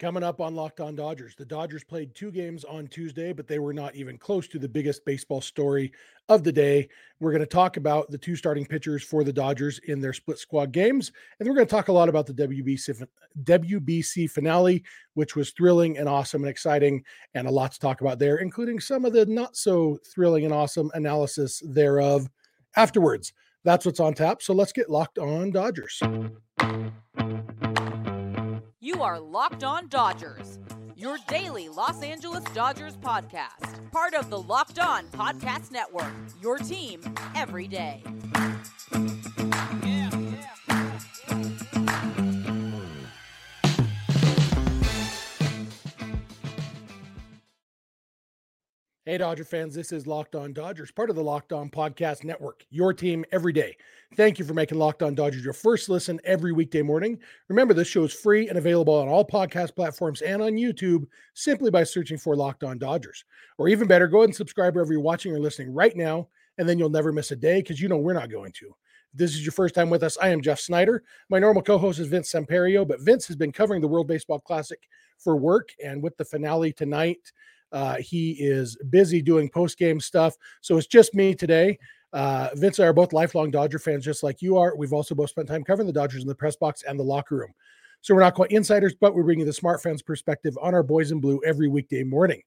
Coming up on Locked On Dodgers, the Dodgers played two games on Tuesday, but they were not even close to the biggest baseball story of the day. We're going to talk about the two starting pitchers for the Dodgers in their split squad games, and we're going to talk a lot about the WBC WBC finale, which was thrilling and awesome and exciting, and a lot to talk about there, including some of the not so thrilling and awesome analysis thereof afterwards. That's what's on tap. So let's get locked on Dodgers. You are Locked On Dodgers, your daily Los Angeles Dodgers podcast, part of the Locked On Podcast Network, your team every day. Hey, Dodger fans, this is Locked On Dodgers, part of the Locked On Podcast Network, your team every day. Thank you for making Locked On Dodgers your first listen every weekday morning. Remember, this show is free and available on all podcast platforms and on YouTube simply by searching for Locked On Dodgers. Or even better, go ahead and subscribe wherever you're watching or listening right now, and then you'll never miss a day because you know we're not going to. This is your first time with us, I am Jeff Snider. My normal co host is Vince Samperio, but Vince has been covering the World Baseball Classic for work, and with the finale tonight, uh, he is busy doing post game stuff. So it's just me today. Uh, Vince and I are both lifelong Dodger fans, just like you are. We've also both spent time covering the Dodgers in the press box and the locker room. So we're not quite insiders, but we're bringing the smart fans perspective on our boys in blue every weekday morning.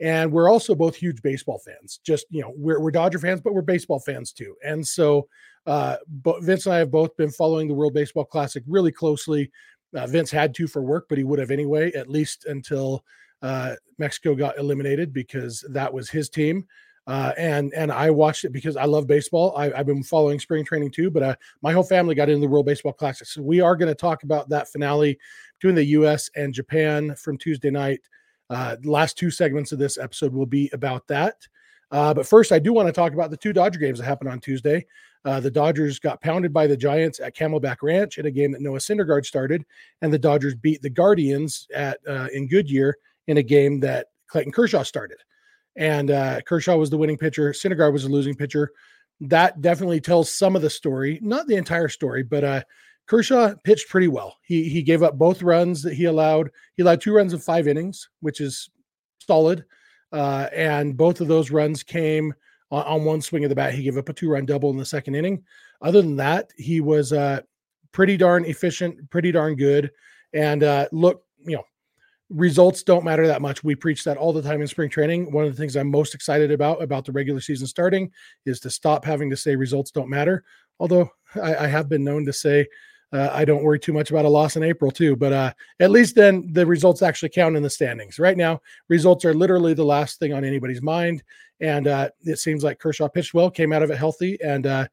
And we're also both huge baseball fans. Just, you know, we're, we're Dodger fans, but we're baseball fans too. And so uh, Vince and I have both been following the World Baseball Classic really closely. Uh, Vince had to for work, but he would have anyway, at least until uh, Mexico got eliminated because that was his team. Uh, and and I watched it because I love baseball. I, have been following spring training too, but uh, my whole family got into the World Baseball Classic. So we are going to talk about that finale between the U.S. and Japan from Tuesday night. Uh, last two segments of this episode will be about that. Uh, but first, I do want to talk about the two Dodger games that happened on Tuesday. Uh, the Dodgers got pounded by the Giants at Camelback Ranch in a game that Noah Syndergaard started, and the Dodgers beat the Guardians at in Goodyear in a game that Clayton Kershaw started. And uh, Kershaw was the winning pitcher. Syndergaard was the losing pitcher. That definitely tells some of the story, not the entire story, but uh, Kershaw pitched pretty well. He he gave up both runs that he allowed. He allowed two runs in five innings, which is solid. Uh, and both of those runs came on, on, one swing of the bat. He gave up a two-run double in the second inning. Other than that, he was uh, pretty darn efficient, pretty darn good. And uh, look, you know, results don't matter that much. We preach that all the time in spring training. One of the things I'm most excited about about the regular season starting is to stop having to say results don't matter. Although I, I have been known to say uh, I don't worry too much about a loss in April too, but uh, at least then the results actually count in the standings. Right now, results are literally the last thing on anybody's mind, and uh, it seems like Kershaw pitched well, came out of it healthy, and uh,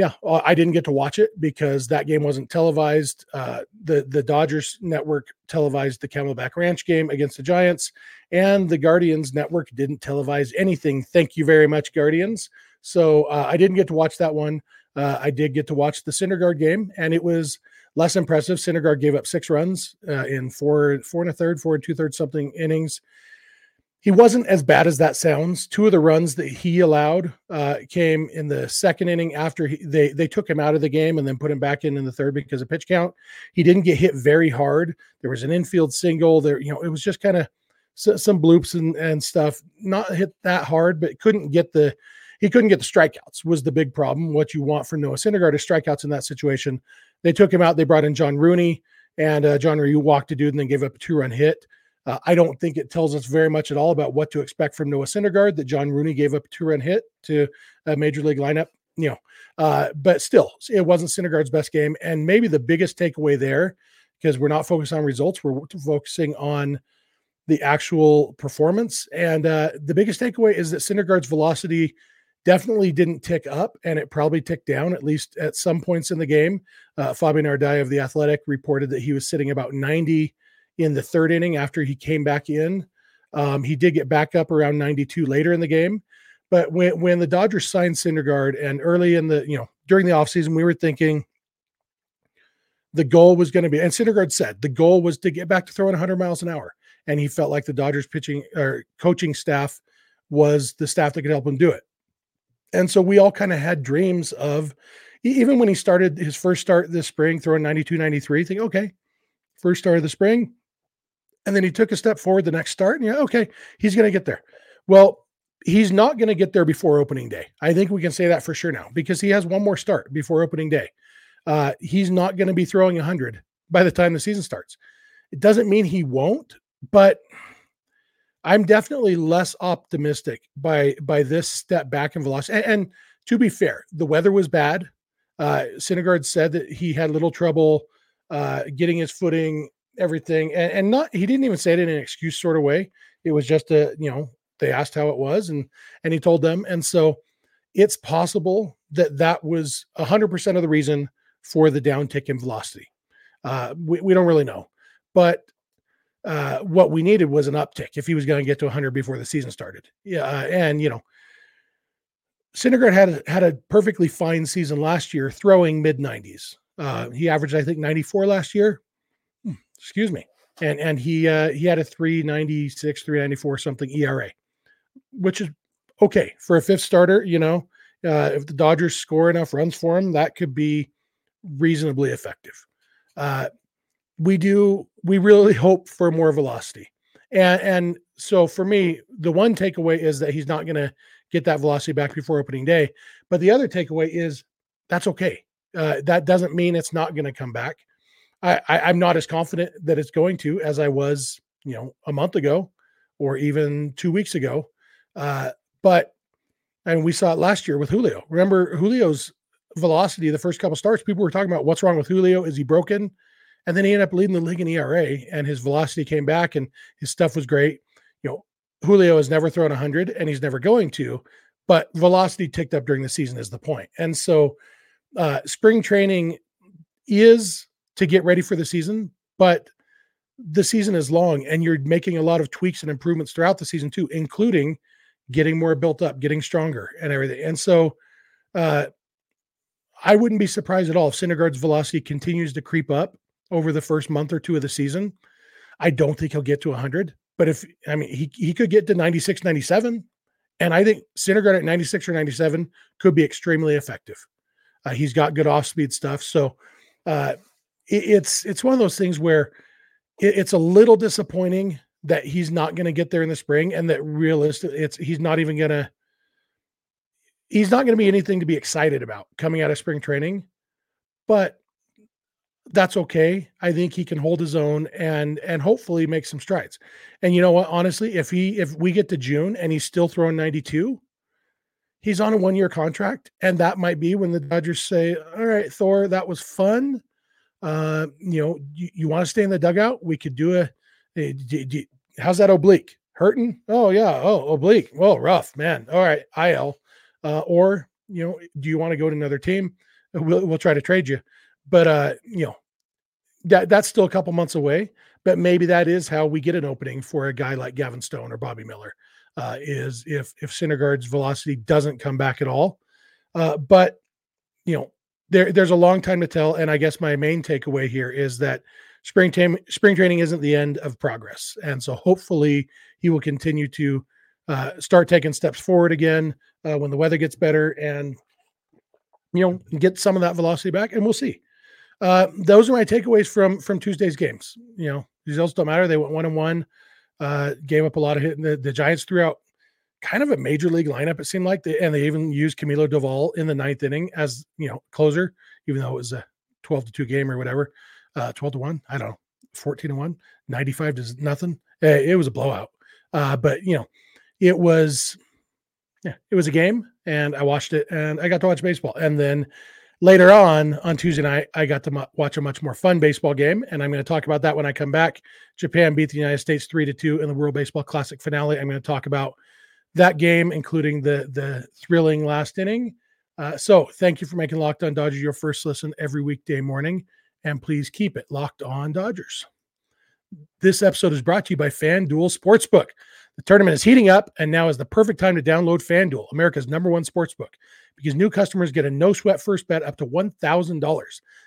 yeah, I didn't get to watch it because that game wasn't televised. Uh, the the Dodgers network televised the Camelback Ranch game against the Giants, and the Guardians network didn't televise anything. Thank you very much, Guardians. So uh, I didn't get to watch that one. Uh, I did get to watch the Syndergaard game, and it was less impressive. Syndergaard gave up six runs uh, in four four and a third, four and two thirds something innings he wasn't as bad as that sounds. Two of the runs that he allowed uh, came in the second inning after he, they they took him out of the game and then put him back in in the third because of pitch count. He didn't get hit very hard. There was an infield single. There, you know, it was just kind of some bloops and and stuff. Not hit that hard, but couldn't get the he couldn't get the strikeouts. Was the big problem. What you want from Noah Syndergaard is strikeouts in that situation. They took him out. They brought in John Rooney, and uh, John Rooney walked a dude and then gave up a two run hit. Uh, I don't think it tells us very much at all about what to expect from Noah Syndergaard that John Rooney gave up a two run hit to a major league lineup. You know, uh, but still, it wasn't Syndergaard's best game. And maybe the biggest takeaway there, because we're not focused on results, we're focusing on the actual performance. And uh, the biggest takeaway is that Syndergaard's velocity definitely didn't tick up and it probably ticked down at least at some points in the game. Uh, Fabian Ardaya of The Athletic reported that he was sitting about 90 in the third inning after he came back in. Um, he did get back up around 92 later in the game. But when, when the Dodgers signed Syndergaard and early in the, you know, during the offseason, we were thinking the goal was going to be, and Syndergaard said the goal was to get back to throwing 100 miles an hour. And he felt like the Dodgers pitching or coaching staff was the staff that could help him do it. And so we all kind of had dreams of, even when he started his first start this spring, throwing 92, 93, think, okay, first start of the spring, And then he took a step forward the next start. And yeah, okay, he's going to get there. Well, he's not going to get there before opening day. I think we can say that for sure now because he has one more start before opening day. Uh, he's not going to be throwing 100 by the time the season starts. It doesn't mean he won't, but I'm definitely less optimistic by by this step back in velocity. And, and to be fair, the weather was bad. Uh, Syndergaard said that he had little trouble uh, getting his footing, everything, and, and not he didn't even say it in an excuse sort of way. It was just a you know they asked how it was, and and he told them, and so it's possible that that was 100% of the reason for the downtick in velocity. Uh, we, we don't really know, but uh, what we needed was an uptick if he was going to get to 100 before the season started. Yeah, uh, and you know, Syndergaard had had a perfectly fine season last year, throwing mid 90s. Uh, he averaged, I think, 94 last year. Excuse me, and and he uh, he had a 396, 394 something ERA, which is okay for a fifth starter. You know, uh, if the Dodgers score enough runs for him, that could be reasonably effective. Uh, we do we really hope for more velocity. And and so for me, the one takeaway is that he's not going to get that velocity back before opening day. But the other takeaway is that's okay. Uh, that doesn't mean it's not going to come back. I, I am not as confident that it's going to as I was, you know, a month ago or even two weeks ago. Uh, but and we saw it last year with Julio. Remember Julio's velocity the first couple starts. People were talking about what's wrong with Julio. Is he broken? And then he ended up leading the league in ERA, and his velocity came back, and his stuff was great. You know, Julio has never thrown 100, and he's never going to, but velocity ticked up during the season is the point. And so, uh, spring training is to get ready for the season, but the season is long, and you're making a lot of tweaks and improvements throughout the season too, including getting more built up, getting stronger, and everything. And so, uh, I wouldn't be surprised at all if Syndergaard's velocity continues to creep up over the first month or two of the season. I don't think he'll get to 100, but if I mean he he could get to 96, 97, and I think Syndergaard at 96 or 97 could be extremely effective. Uh, he's got good off speed stuff, so uh, it, it's it's one of those things where it, it's a little disappointing that he's not going to get there in the spring, and that realistic it's he's not even going to he's not going to be anything to be excited about coming out of spring training. But that's okay. I think he can hold his own and and hopefully make some strides. And you know what? Honestly, if he if we get to June and he's still throwing 92, he's on a one year contract, and that might be when the Dodgers say, "All right, Thor, that was fun. Uh, you know, you, you want to stay in the dugout? We could do a. how's that oblique? Hurting? Oh yeah. Oh oblique. Well, rough man. All right, IL. Uh, or you know, do you want to go to another team? We'll we'll try to trade you but uh, you know, that that's still a couple months away. But maybe that is how we get an opening for a guy like Gavin Stone or Bobby Miller. Uh, is if if Syndergaard's velocity doesn't come back at all. Uh, but you know, there there's a long time to tell. And I guess my main takeaway here is that spring time spring training isn't the end of progress. And so hopefully he will continue to uh, start taking steps forward again uh, when the weather gets better and you know get some of that velocity back. And we'll see. Uh, those are my takeaways from from Tuesday's games. You know, results don't matter. They went one and one. Uh, gave up a lot of hit. The, the Giants threw out kind of a major league lineup. It seemed like, they, and they even used Camilo Doval in the ninth inning as you know closer, even though it was a twelve to two game or whatever, uh, twelve to one. I don't know, fourteen to one, 95 to nothing. Eh, it was a blowout. Uh, but you know, it was, yeah, it was a game, and I watched it, and I got to watch baseball, and then later on on Tuesday night, I got to watch a much more fun baseball game, and I'm going to talk about that when I come back. Japan beat the United States three to two in the World Baseball Classic finale. I'm going to talk about that game, including the the thrilling last inning. Uh, so, thank you for making Locked On Dodgers your first listen every weekday morning, and please keep it locked on Dodgers. This episode is brought to you by FanDuel Sportsbook. The tournament is heating up, and now is the perfect time to download FanDuel, America's number one sportsbook because new customers get a no sweat first bet up to $1,000.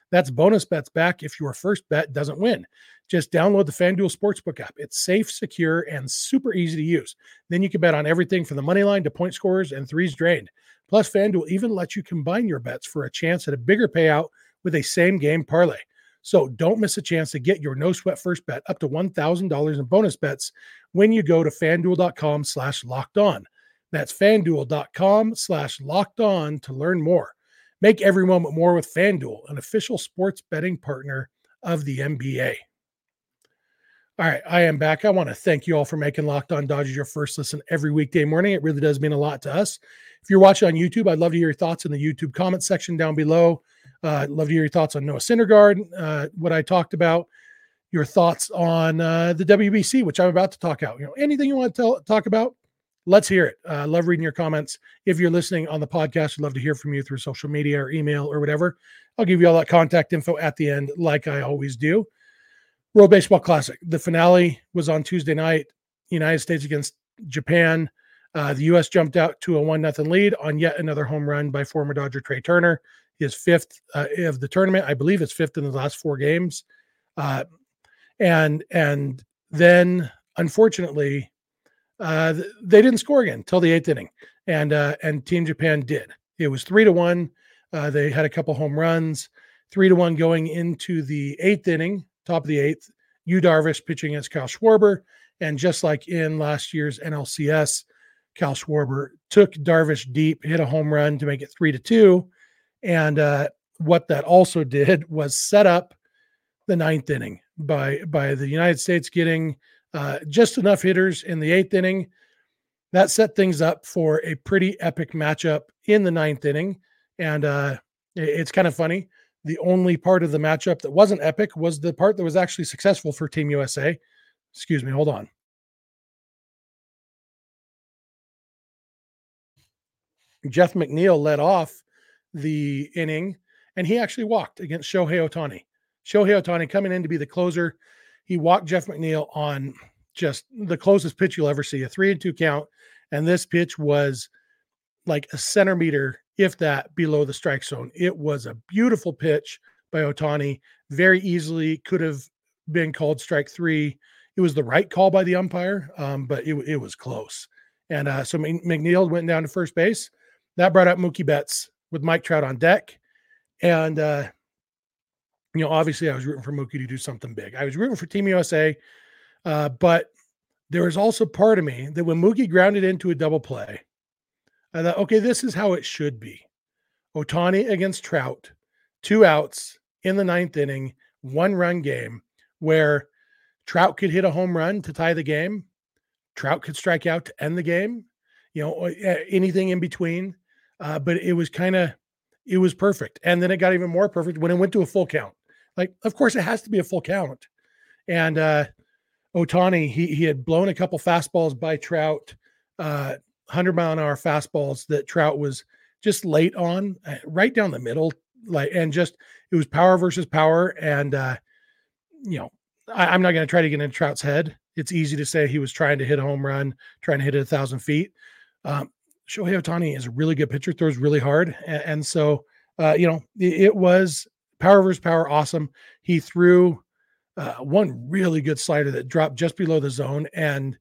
That's bonus bets back if your first bet doesn't win. Just download the FanDuel Sportsbook app. It's safe, secure, and super easy to use. Then you can bet on everything from the money line to point scores and threes drained. Plus, FanDuel even lets you combine your bets for a chance at a bigger payout with a same game parlay. So don't miss a chance to get your no sweat first bet up to $1,000 in bonus bets when you go to fanduel.com slash locked on. That's fanduel.com slash locked on to learn more. Make every moment more with Fanduel, an official sports betting partner of the NBA. All right, I am back. I want to thank you all for making Locked On Dodgers your first listen every weekday morning. It really does mean a lot to us. If you're watching on YouTube, I'd love to hear your thoughts in the YouTube comment section down below. Uh, I'd love to hear your thoughts on Noah Syndergaard, uh, what I talked about, your thoughts on uh, the WBC, which I'm about to talk out. You know, anything you want to tell, talk about, let's hear it. I uh, love reading your comments. If you're listening on the podcast, I'd love to hear from you through social media or email or whatever. I'll give you all that contact info at the end, like I always do. World Baseball Classic. The finale was on Tuesday night. United States against Japan. Uh, the U.S. jumped out to a one nothing lead on yet another home run by former Dodger Trea Turner his fifth uh, of the tournament. I believe it's fifth in the last four games. Uh, and and then unfortunately, uh, they didn't score again until the eighth inning, and uh, and Team Japan did. It was three to one. Uh, they had a couple home runs, three to one going into the eighth inning, top of the eighth. Yu Darvish pitching against Kyle Schwarber, and just like in last year's NLCS, Kyle Schwarber took Darvish deep, hit a home run to make it three to two, and uh, what that also did was set up the ninth inning by by the United States getting uh, just enough hitters in the eighth inning. That set things up for a pretty epic matchup in the ninth inning, and uh, it's kind of funny. The only part of the matchup that wasn't epic was the part that was actually successful for Team USA. Excuse me, hold on. Jeff McNeil led off the inning, and he actually walked against Shohei Ohtani. Shohei Ohtani coming in to be the closer. He walked Jeff McNeil on just the closest pitch you'll ever see, a three and two count. And this pitch was like a centimeter, if that, below the strike zone. It was a beautiful pitch by Ohtani. Very easily could have been called strike three. It was the right call by the umpire, um, but it, it was close. And uh, so McNeil went down to first base. That brought up Mookie Betts with Mike Trout on deck. And, uh, you know, obviously I was rooting for Mookie to do something big. I was rooting for Team USA, uh, but there was also part of me that when Mookie grounded into a double play, I thought, okay, this is how it should be. Ohtani against Trout, two outs in the ninth inning, one run game where Trout could hit a home run to tie the game. Trout could strike out to end the game, you know, anything in between. Uh, but it was kind of it was perfect. And then it got even more perfect when it went to a full count. Like, of course, it has to be a full count. And uh Ohtani, he he had blown a couple fastballs by Trout, uh, hundred mile an hour fastballs that Trout was just late on, uh, right down the middle, like and just it was power versus power. And uh, you know, I, am not going to try to get into Trout's head. It's easy to say he was trying to hit a home run, trying to hit it a thousand feet. Um, Shohei Ohtani is a really good pitcher, throws really hard. And, and so, uh, you know, it, it, was power versus power awesome. He threw uh, one really good slider that dropped just below the zone. And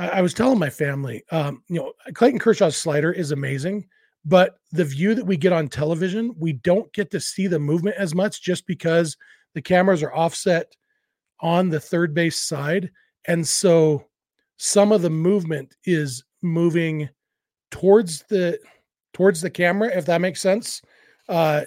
I, was telling my family, um, you know, Clayton Kershaw's slider is amazing, but the view that we get on television, we don't get to see the movement as much just because the cameras are offset on the third base side. And so some of the movement is moving towards the towards the camera, if that makes sense, uh,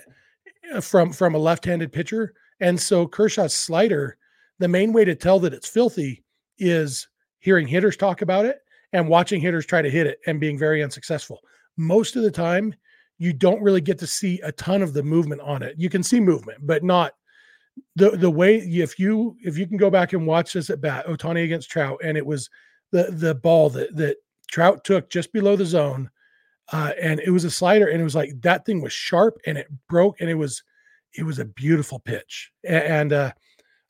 from from a left-handed pitcher. And so Kershaw's slider, the main way to tell that it's filthy is hearing hitters talk about it and watching hitters try to hit it and being very unsuccessful. Most of the time, you don't really get to see a ton of the movement on it. You can see movement, but not the the way if you if you can go back and watch this at bat, Ohtani against Trout, and it was the the ball that that Trout took just below the zone. Uh, and it was a slider, and it was like that thing was sharp and it broke, and it was it was a beautiful pitch. And, uh,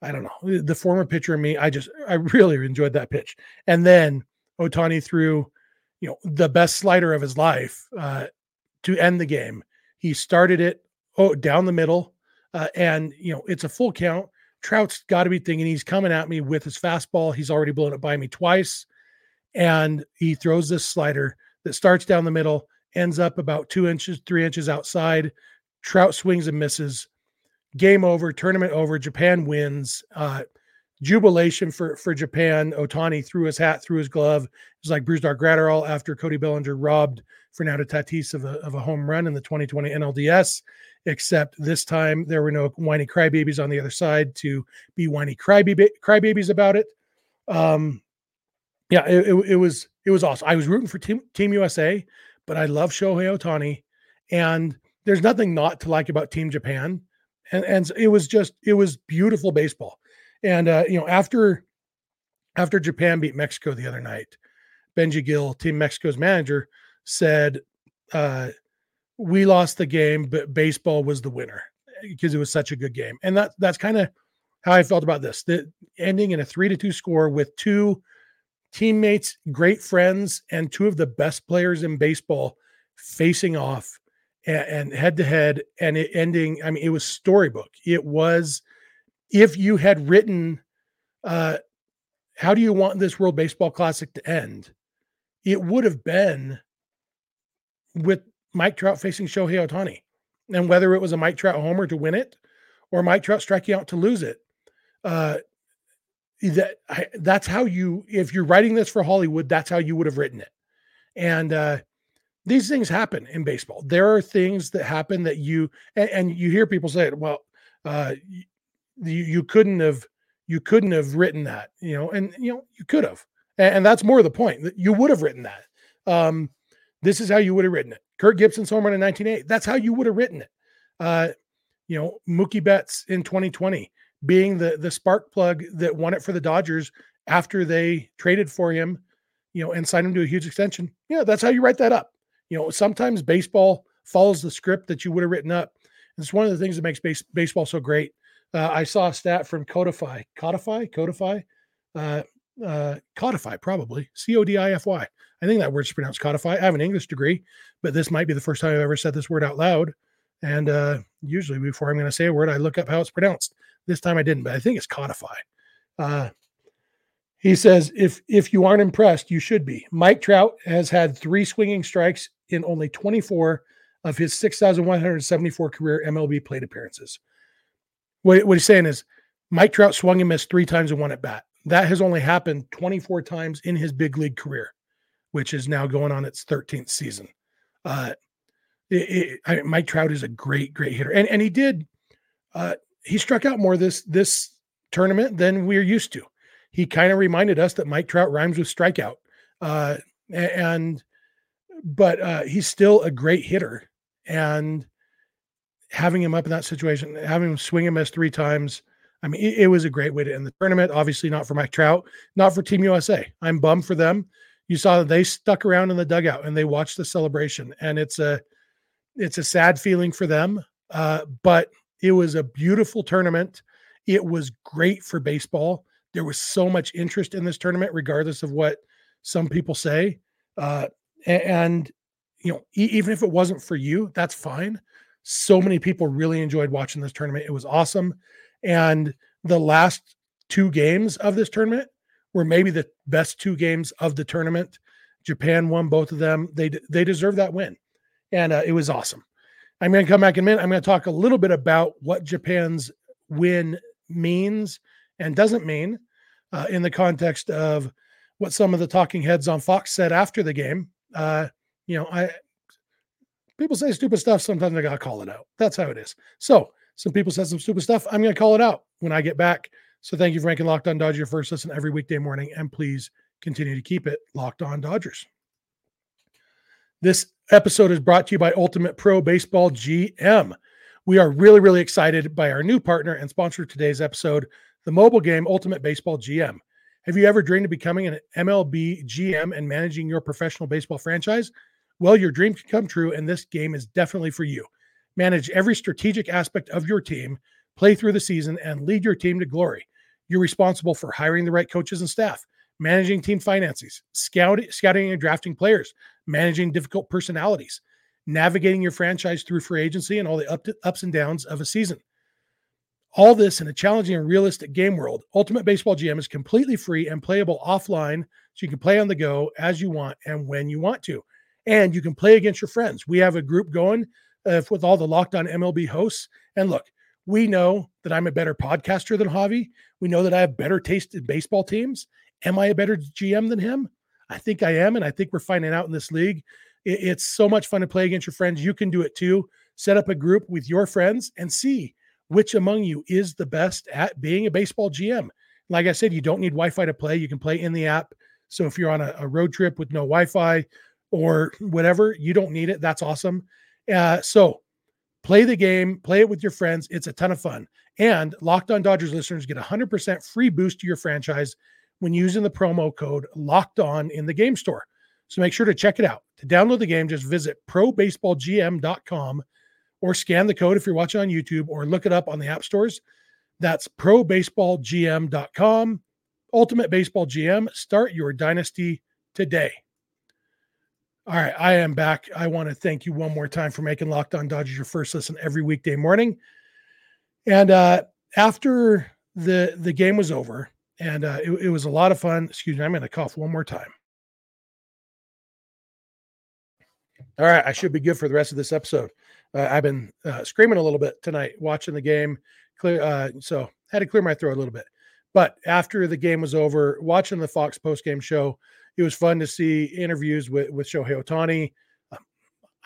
I don't know the former pitcher me, I just I really enjoyed that pitch. And then Ohtani threw, you know, the best slider of his life uh, to end the game. He started it oh down the middle, uh, and you know it's a full count. Trout's got to be thinking he's coming at me with his fastball. He's already blown it by me twice and he throws this slider that starts down the middle, ends up about two inches, three inches outside. Trout swings and misses, game over, tournament over. Japan wins. Uh, jubilation for for Japan. Ohtani threw his hat, threw his glove. It was like Brusdar Graterol after Cody Bellinger robbed Fernando Tatis of a, of a home run in the 2020 NLDS. Except this time there were no whiny crybabies on the other side to be whiny crybaby crybabies about it. Um, yeah, it, it, it was it was awesome. I was rooting for Team Team USA, but I love Shohei Ohtani, and there's nothing not to like about Team Japan. And and it was just it was beautiful baseball. And uh, you know, after after Japan beat Mexico the other night, Benji Gil, Team Mexico's manager, said, uh, "We lost the game, but baseball was the winner because it was such a good game." And that that's kind of how I felt about this. The ending in a three to two score with two teammates, great friends, and two of the best players in baseball facing off and head to head, and it ending. I mean, it was storybook. It was if you had written, uh, how do you want this World Baseball Classic to end? It would have been with Mike Trout facing Shohei Ohtani. And whether it was a Mike Trout homer to win it or Mike Trout striking out to lose it, uh, that I, that's how you, if you're writing this for Hollywood, that's how you would have written it. And uh, these things happen in baseball. There are things that happen that you, and, and you hear people say, well, uh, you, you couldn't have you couldn't have written that you know and you know you could have and, and that's more the point you would have written that. Um this is how you would have written it. Kirk gibson's home run in 1908 that's how you would have written it. Uh you know mookie betts in 2020 being the the spark plug that won it for the dodgers after they traded for him you know and signed him to a huge extension. Yeah that's how you write that up you know sometimes baseball follows the script that you would have written up it's one of the things that makes base, baseball so great uh, I saw a stat from Codify, Codify, Codify, uh, uh, Codify, probably C O D I F Y. I think that word's pronounced Codify. I have an English degree, but this might be the first time I've ever said this word out loud. And uh, usually, before I'm going to say a word, I look up how it's pronounced. This time I didn't, but I think it's Codify. Uh, he says, if if you aren't impressed, you should be. Mike Trout has had three swinging strikes in only 24 of his 6,174 career MLB plate appearances. What, what he's saying is Mike Trout swung and missed three times and won at bat. That has only happened 24 times in his big league career, which is now going on its 13th season. Uh, it, it, I, Mike Trout is a great, great hitter, and and he did. Uh, he struck out more this this tournament than we're used to. He kind of reminded us that Mike Trout rhymes with strikeout, uh, and but uh, he's still a great hitter, and having him up in that situation, having him swing and miss three times. I mean, it, it, was a great way to end the tournament. Obviously, not for Mike Trout, not for Team USA. I'm bummed for them. You saw that they stuck around in the dugout and they watched the celebration, and it's a it's a sad feeling for them. Uh, but it was a beautiful tournament. It was great for baseball. There was so much interest in this tournament, regardless of what some people say. Uh, and you know, even if it wasn't for you, that's fine so many people really enjoyed watching this tournament. It was awesome. And the last two games of this tournament were maybe the best two games of the tournament. Japan won both of them. They they deserve that win, and uh, it was awesome. I'm going to come back in a minute. I'm going to talk a little bit about what Japan's win means and doesn't mean uh, in the context of what some of the talking heads on Fox said after the game. Uh, you know, I people say stupid stuff. Sometimes I got to call it out. That's how it is. So, some people said some stupid stuff. I'm to call it out when I get back. So, thank you for making Locked On Dodgers your first listen every weekday morning. And please continue to keep it locked on Dodgers. This episode is brought to you by Ultimate Pro Baseball GM. We are really, really excited by our new partner and sponsor of today's episode, the mobile game Ultimate Baseball GM. Have you ever dreamed of becoming an MLB GM and managing your professional baseball franchise? Well, your dream can come true, and this game is definitely for you. Manage every strategic aspect of your team, play through the season, and lead your team to glory. You're responsible for hiring the right coaches and staff, managing team finances, scout, scouting and drafting players, managing difficult personalities, navigating your franchise through free agency and all the ups and downs of a season. All this in a challenging and realistic game world. Ultimate Baseball GM is completely free and playable offline, so you can play on the go as you want and when you want to and you can play against your friends. We have a group going uh, with all the Locked On MLB hosts. And look, We know that I'm a better podcaster than Javi. We know that I have better taste in baseball teams. Am I a better GM than him? I think I am. And I think we're finding out in this league. It's so much fun to play against your friends. You can do it too. Set up a group with your friends and see which among you is the best at being a baseball GM. Like I said, you don't need Wi Fi to play. You can play in the app. So if you're on a, a road trip with no Wi Fi or whatever, you don't need it. That's awesome. Uh, so play the game, play it with your friends. It's a ton of fun. And Locked On Dodgers listeners get 100% free boost to your franchise when using the promo code Locked On in the game store. So make sure to check it out. To download the game, just visit probaseballgm.com or scan the code if you're watching on YouTube or look it up on the app stores. That's probaseballgm.com. Ultimate Baseball GM. Start your dynasty today. All right, I am back. I want to thank you one more time for making Locked On Dodgers your first listen every weekday morning. And uh, after the the game was over, and uh, it, it was a lot of fun. Excuse me, I'm going to cough one more time. All right, I should be good for the rest of this episode. Uh, I've been uh, screaming a little bit tonight watching the game. Clear, uh, so had to clear my throat a little bit. But after the game was over, watching the Fox post game show, it was fun to see interviews with with Shohei Ohtani. Um,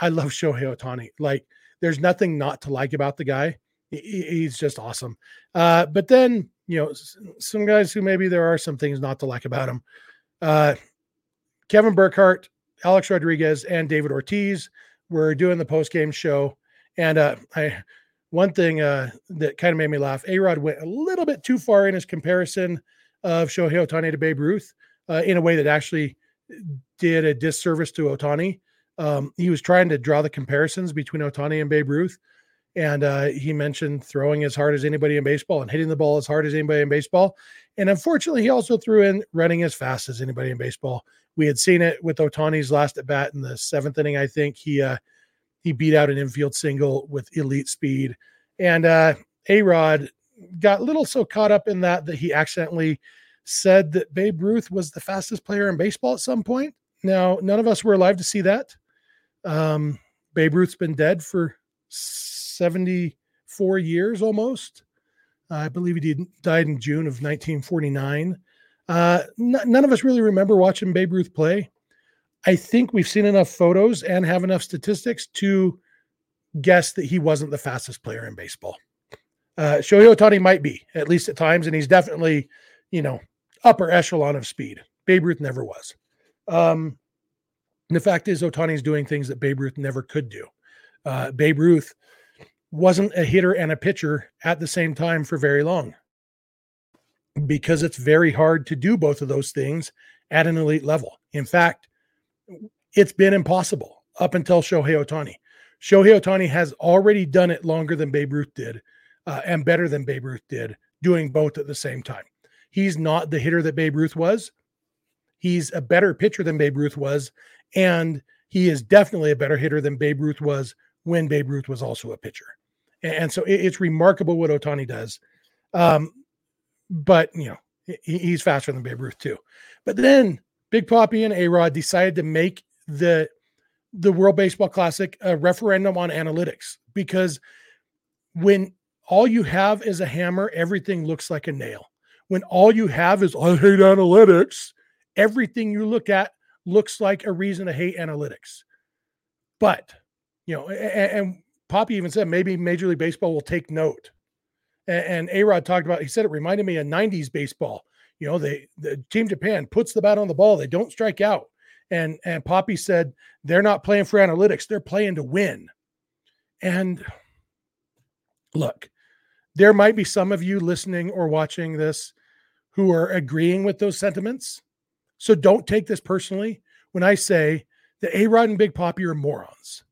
I love Shohei Ohtani. Like, there's nothing not to like about the guy. He, he's just awesome. Uh, but then, you know, some guys who maybe there are some things not to like about him. Uh, Kevin Burkhardt, Alex Rodriguez, and David Ortiz were doing the post game show, and uh, I one thing uh, that kind of made me laugh. A Rod went a little bit too far in his comparison of Shohei Ohtani to Babe Ruth uh, in a way that actually did a disservice to Ohtani. Um, he was trying to draw the comparisons between Ohtani and Babe Ruth. And uh, he mentioned throwing as hard as anybody in baseball and hitting the ball as hard as anybody in baseball. And unfortunately, he also threw in running as fast as anybody in baseball. We had seen it with Ohtani's last at bat in the seventh inning. I think he uh, he beat out an infield single with elite speed. And uh, A Rod got a little so caught up in that that he accidentally said that Babe Ruth was the fastest player in baseball at some point. Now, none of us were alive to see that. Um, Babe Ruth's been dead for 74 years almost. I believe he died in June of 1949. Uh, n- none of us really remember watching Babe Ruth play. I think we've seen enough photos and have enough statistics to guess that he wasn't the fastest player in baseball. Uh, Shohei Ohtani might be, at least at times, and he's definitely, you know, upper echelon of speed. Babe Ruth never was. Um, the fact is, Ohtani's doing things that Babe Ruth never could do. Uh, Babe Ruth wasn't a hitter and a pitcher at the same time for very long because it's very hard to do both of those things at an elite level. In fact, it's been impossible up until Shohei Ohtani. Shohei Ohtani has already done it longer than Babe Ruth did uh, and better than Babe Ruth did, doing both at the same time. He's not the hitter that Babe Ruth was. He's a better pitcher than Babe Ruth was. And he is definitely a better hitter than Babe Ruth was when Babe Ruth was also a pitcher. And, so it's remarkable what Ohtani does. Um, but, you know, he's faster than Babe Ruth too. But then Big Poppy and A Rod decided to make the the World Baseball Classic a referendum on analytics because when all you have is a hammer, everything looks like a nail when all you have is I hate analytics, everything you look at looks like a reason to hate analytics. But, you know, and, and Poppy even said maybe Major League Baseball will take note. And, and A Rod talked about, he said it reminded me of 90s baseball. You know, they the Team Japan puts the bat on the ball, they don't strike out. And and Poppy said they're not playing for analytics, they're playing to win. And look, there might be some of you listening or watching this who are agreeing with those sentiments. So don't take this personally when I say that A Rod and Big Poppy are morons.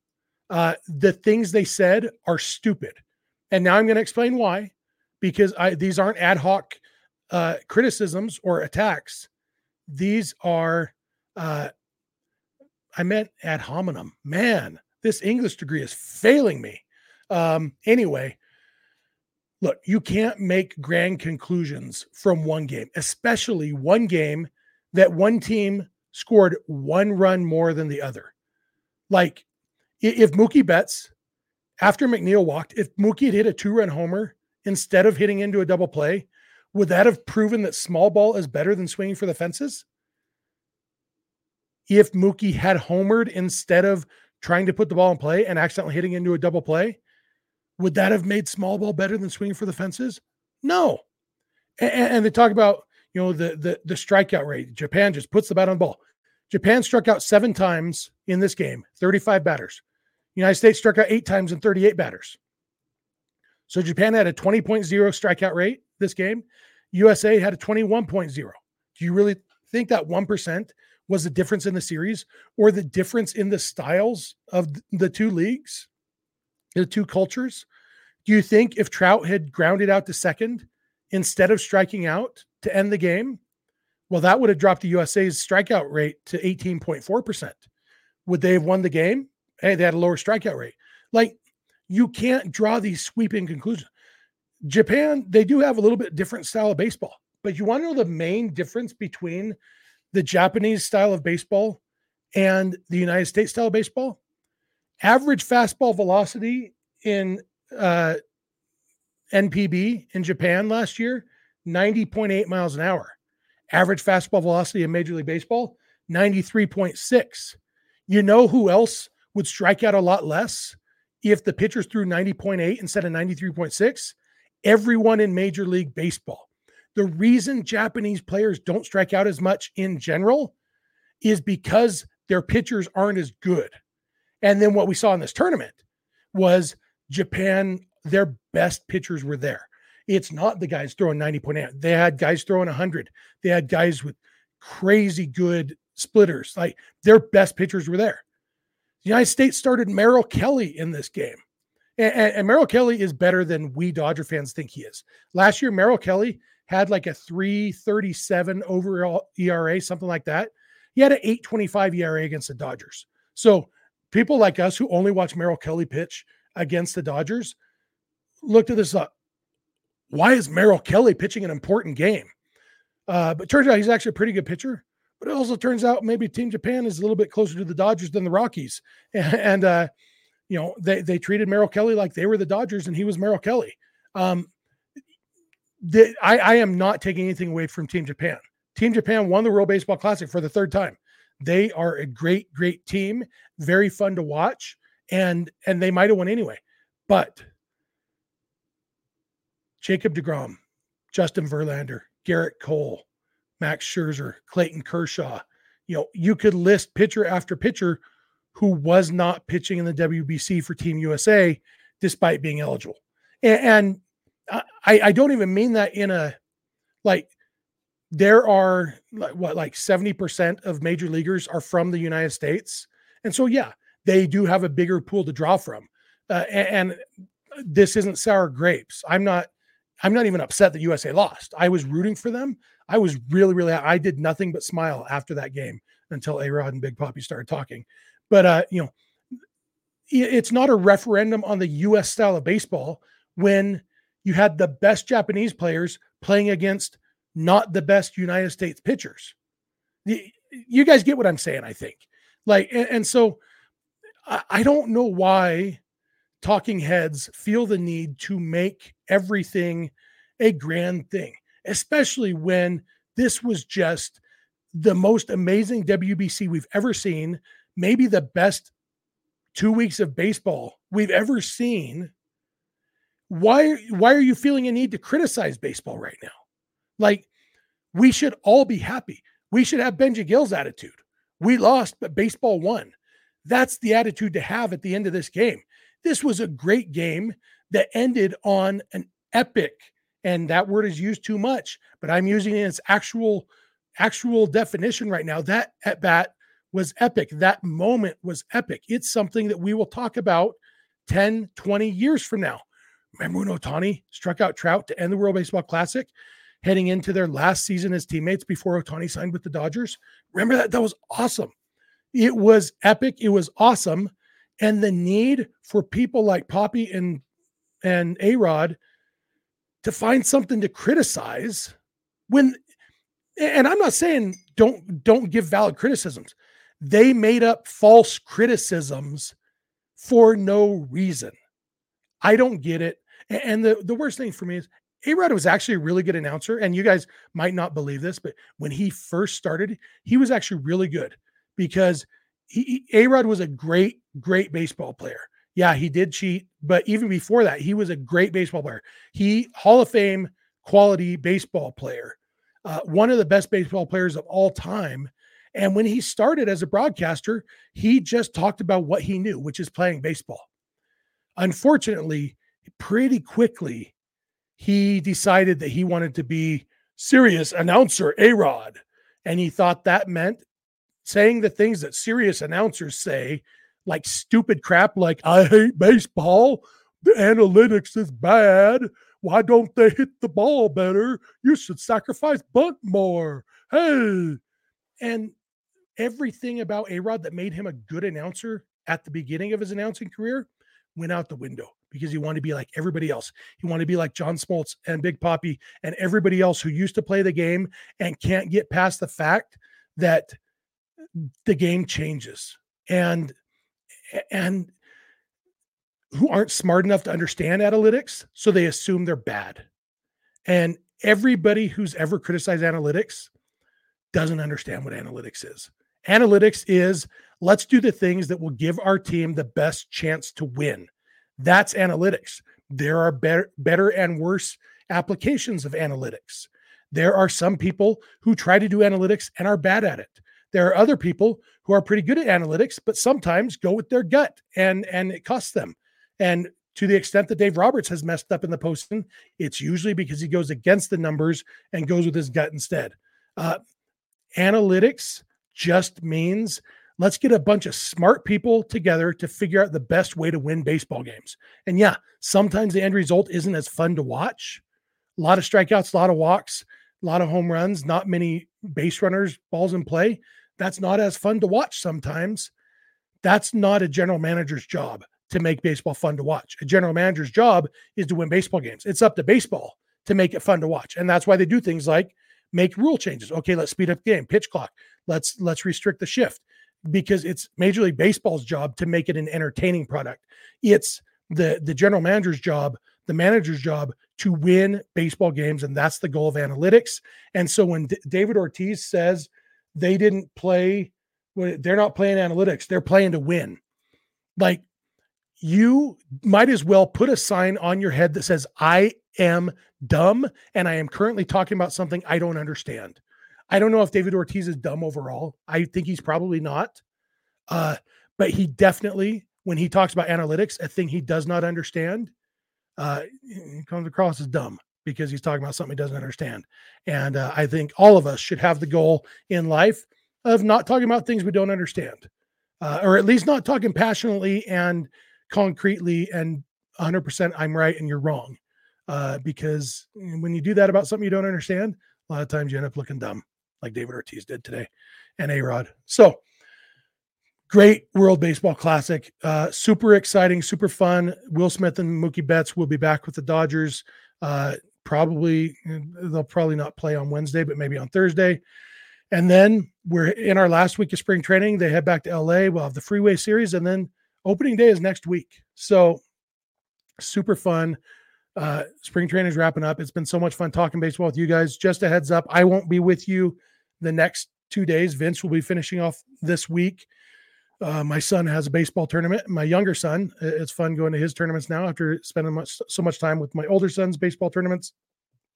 Uh, the things they said are stupid. And now I'm going to explain why, because I, these aren't ad hoc uh, criticisms or attacks. These are, uh, I meant ad hominem. Man, this English degree is failing me. Um, anyway, look, you can't make grand conclusions from one game, especially one game that one team scored one run more than the other. Like if Mookie Betts, after McNeil walked, if Mookie had hit a two run homer instead of hitting into a double play, would that have proven that small ball is better than swinging for the fences? If Mookie had homered instead of trying to put the ball in play and accidentally hitting into a double play, would that have made small ball better than swinging for the fences? No. And, and they talk about you know the the the strikeout rate. Japan just puts the bat on the ball. Japan struck out seven times in this game, 35 batters. United States struck out eight times and 38 batters. So Japan had a 20.0 strikeout rate this game. USA had a 21.0. Do you really think that 1% was the difference in the series or the difference in the styles of the two leagues, the two cultures? Do you think if Trout had grounded out to second instead of striking out to end the game, well, that would have dropped the USA's strikeout rate to 18.4%. Would they have won the game? Hey, they had a lower strikeout rate. Like, you can't draw these sweeping conclusions. Japan, they do have a little bit different style of baseball, but you want to know the main difference between the Japanese style of baseball and the United States style of baseball? Average fastball velocity in uh, NPB in Japan last year, 90.8 miles an hour. Average fastball velocity in Major League Baseball, 93.6. You know who else would strike out a lot less if the pitchers threw 90.8 instead of 93.6? Everyone in Major League Baseball. The reason Japanese players don't strike out as much in general is because their pitchers aren't as good. And then what we saw in this tournament was Japan, their best pitchers were there. It's not the guys throwing 90.8. They had guys throwing 100. They had guys with crazy good splitters. Like their best pitchers were there. The United States started Merrill Kelly in this game. And, and, and, Merrill Kelly is better than we Dodger fans think he is. Last year, Merrill Kelly had like a 337 overall ERA, something like that. He had an 825 ERA against the Dodgers. So people like us who only watch Merrill Kelly pitch against the Dodgers looked at this up. Why is Merrill Kelly pitching an important game? Uh, but turns out he's actually a pretty good pitcher. But it also turns out maybe Team Japan is a little bit closer to the Dodgers than the Rockies. And, and uh, you know, they they treated Merrill Kelly like they were the Dodgers and he was Merrill Kelly. Um, the, I, I am not taking anything away from Team Japan. Team Japan won the World Baseball Classic for the third time. They are a great, great team, very fun to watch, and and they might have won anyway. But Jacob DeGrom, Justin Verlander, Gerrit Cole, Max Scherzer, Clayton Kershaw. You know, you could list pitcher after pitcher who was not pitching in the WBC for Team USA despite being eligible. And, and I, I don't even mean that in a like there are like what like 70% of major leaguers are from the United States. And so yeah, they do have a bigger pool to draw from. Uh, and, and this isn't sour grapes. I'm not I'm not even upset that USA lost. I was rooting for them. I was really, really, I did nothing but smile after that game until A Rod and Big Poppy started talking. But, uh, you know, it's not a referendum on the US style of baseball when you had the best Japanese players playing against not the best United States pitchers. You guys get what I'm saying, I think. Like, and, and so I don't know why talking heads feel the need to make everything a grand thing especially when this was just the most amazing WBC we've ever seen, maybe the best two weeks of baseball we've ever seen. Why, why are you feeling a need to criticize baseball right now? Like, we should all be happy. We should have Benji Gil's attitude. We lost, but baseball won. That's the attitude to have at the end of this game. This was a great game that ended on an epic and that word is used too much, but I'm using it in its actual actual definition right now. That at bat was epic. That moment was epic. It's something that we will talk about 10, 20 years from now. Remember when Ohtani struck out Trout to end the World Baseball Classic, heading into their last season as teammates before Ohtani signed with the Dodgers? Remember that? That was awesome. It was epic. It was awesome. And the need for people like Poppy and and A Rod to find something to criticize when and I'm not saying don't don't give valid criticisms. They made up false criticisms for no reason. I don't get it. And the, the worst thing for me is A Rod was actually a really good announcer. And you guys might not believe this, but when he first started, he was actually really good because he A Rod was a great, great baseball player. Yeah, he did cheat, but even before that, he was a great baseball player. He Hall of Fame quality baseball player, uh, one of the best baseball players of all time. And when he started as a broadcaster, he just talked about what he knew, which is playing baseball. Unfortunately, pretty quickly, he decided that he wanted to be serious announcer, A Rod. And he thought that meant saying the things that serious announcers say, like stupid crap, like, I hate baseball. The analytics is bad. Why don't they hit the ball better? You should sacrifice bunt more. Hey. And everything about A Rod that made him a good announcer at the beginning of his announcing career went out the window because he wanted to be like everybody else. He wanted to be like John Smoltz and Big Poppy and everybody else who used to play the game and can't get past the fact that the game changes and and who aren't smart enough to understand analytics so they assume they're bad. And everybody who's ever criticized analytics doesn't understand what analytics is. Analytics is let's do the things that will give our team the best chance to win. That's analytics. There are better, better and worse applications of analytics. There are some people who try to do analytics and are bad at it. There are other people who are pretty good at analytics, but sometimes go with their gut and and it costs them. And to the extent that Dave Roberts has messed up in the posting, it's usually because he goes against the numbers and goes with his gut instead. Uh, analytics just means let's get a bunch of smart people together to figure out the best way to win baseball games. And yeah, sometimes the end result isn't as fun to watch. A lot of strikeouts, a lot of walks, a lot of home runs, not many base runners, balls in play. That's not as fun to watch sometimes. That's not a general manager's job to make baseball fun to watch. A general manager's job is to win baseball games. It's up to baseball to make it fun to watch. And that's why they do things like make rule changes. Okay, let's speed up the game, pitch clock. Let's let's restrict the shift because it's Major League Baseball's job to make it an entertaining product. It's the the general manager's job, the manager's job to win baseball games and that's the goal of analytics. And so when D- David Ortiz says they didn't play they're not playing analytics, they're playing to win. Like you might as well put a sign on your head that says, I am dumb and I am currently talking about something I don't understand. I don't know if David Ortiz is dumb overall. I think he's probably not. Uh, but he definitely, when he talks about analytics, a thing he does not understand, uh, comes across as dumb because he's talking about something he doesn't understand. And uh, I think all of us should have the goal in life of not talking about things we don't understand, uh, or at least not talking passionately and concretely and 100% I'm right and you're wrong. Uh, because when you do that about something you don't understand, a lot of times you end up looking dumb, like David Ortiz did today and A Rod. So, great World Baseball Classic. Uh, super exciting, super fun. Will Smith and Mookie Betts will be back with the Dodgers. Uh, probably, they'll probably not play on Wednesday, but maybe on Thursday. And then we're in our last week of spring training. They head back to LA. We'll have the Freeway Series, and then opening day is next week. So super fun. Uh, spring training is wrapping up. It's been so much fun talking baseball with you guys. Just a heads up, I won't be with you the next two days. Vince will be finishing off this week. Uh, my son has a baseball tournament. My younger son, it's fun going to his tournaments now after spending much, so much time with my older son's baseball tournaments.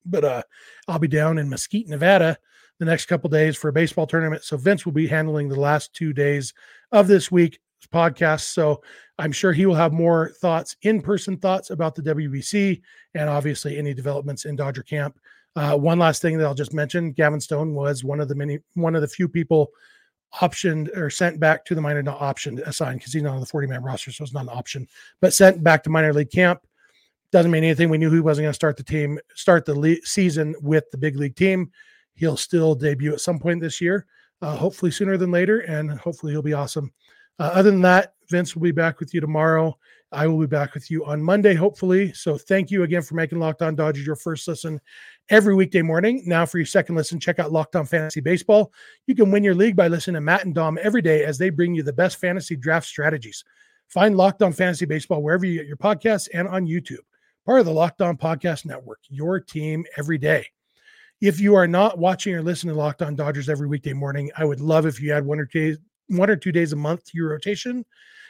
But uh, I'll be down in Mesquite, Nevada, the next couple days for a baseball tournament. So Vince will be handling the last two days of this week podcast. So I'm sure he will have more thoughts, in person thoughts about the WBC and obviously any developments in Dodger camp. Uh, one last thing that I'll just mention Gavin Stone was one of the many, one of the few people optioned or sent back to the minor, not optioned, assigned because he's not on the 40 man roster. So it's not an option, but sent back to minor league camp. Doesn't mean anything. We knew he wasn't going to start the team, start the le- season with the big league team. He'll still debut at some point this year, uh, hopefully sooner than later, and hopefully he'll be awesome. Uh, other than that, Vince will be back with you tomorrow. I will be back with you on Monday, hopefully. So thank you again for making Locked On Dodgers your first listen every weekday morning. Now for your second listen, check out Locked On Fantasy Baseball. You can win your league by listening to Matt and Dom every day as they bring you the best fantasy draft strategies. Find Locked On Fantasy Baseball wherever you get your podcasts and on YouTube. part of the Locked On Podcast Network, your team every day. If you are not watching or listening to Locked On Dodgers every weekday morning, I would love if you had one or two one or two days a month to your rotation.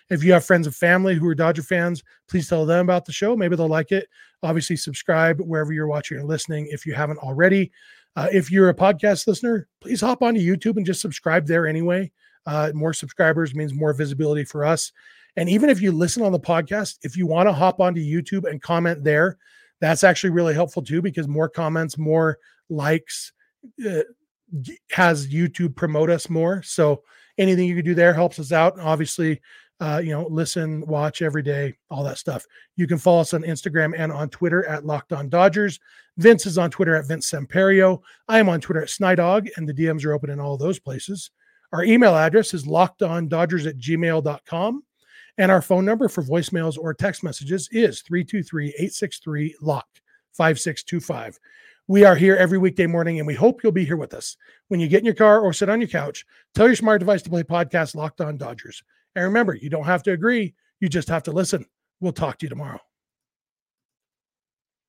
If you have friends and family who are Dodger fans, please tell them about the show. Maybe they'll like it. Obviously, subscribe wherever you're watching or listening if you haven't already. Uh, if you're a podcast listener, please hop onto YouTube and just subscribe there anyway. Uh, more subscribers means more visibility for us. And even if you listen on the podcast, if you want to hop onto YouTube and comment there, that's actually really helpful too because more comments, more likes uh, has YouTube promote us more. So anything you can do there helps us out. Obviously, uh, you know, listen, watch every day, all that stuff. You can follow us on Instagram and on Twitter at Locked On Dodgers. Vince is on Twitter at Vince Samperio. I am on Twitter at Snydog, and the DMs are open in all those places. Our email address is lockedondodgers at gmail.com. And our phone number for voicemails or text messages is 323 863 LOCK 5625. We are here every weekday morning, and we hope you'll be here with us. When you get in your car or sit on your couch, tell your smart device to play podcast Locked On Dodgers. And remember, you don't have to agree, you just have to listen. We'll talk to you tomorrow.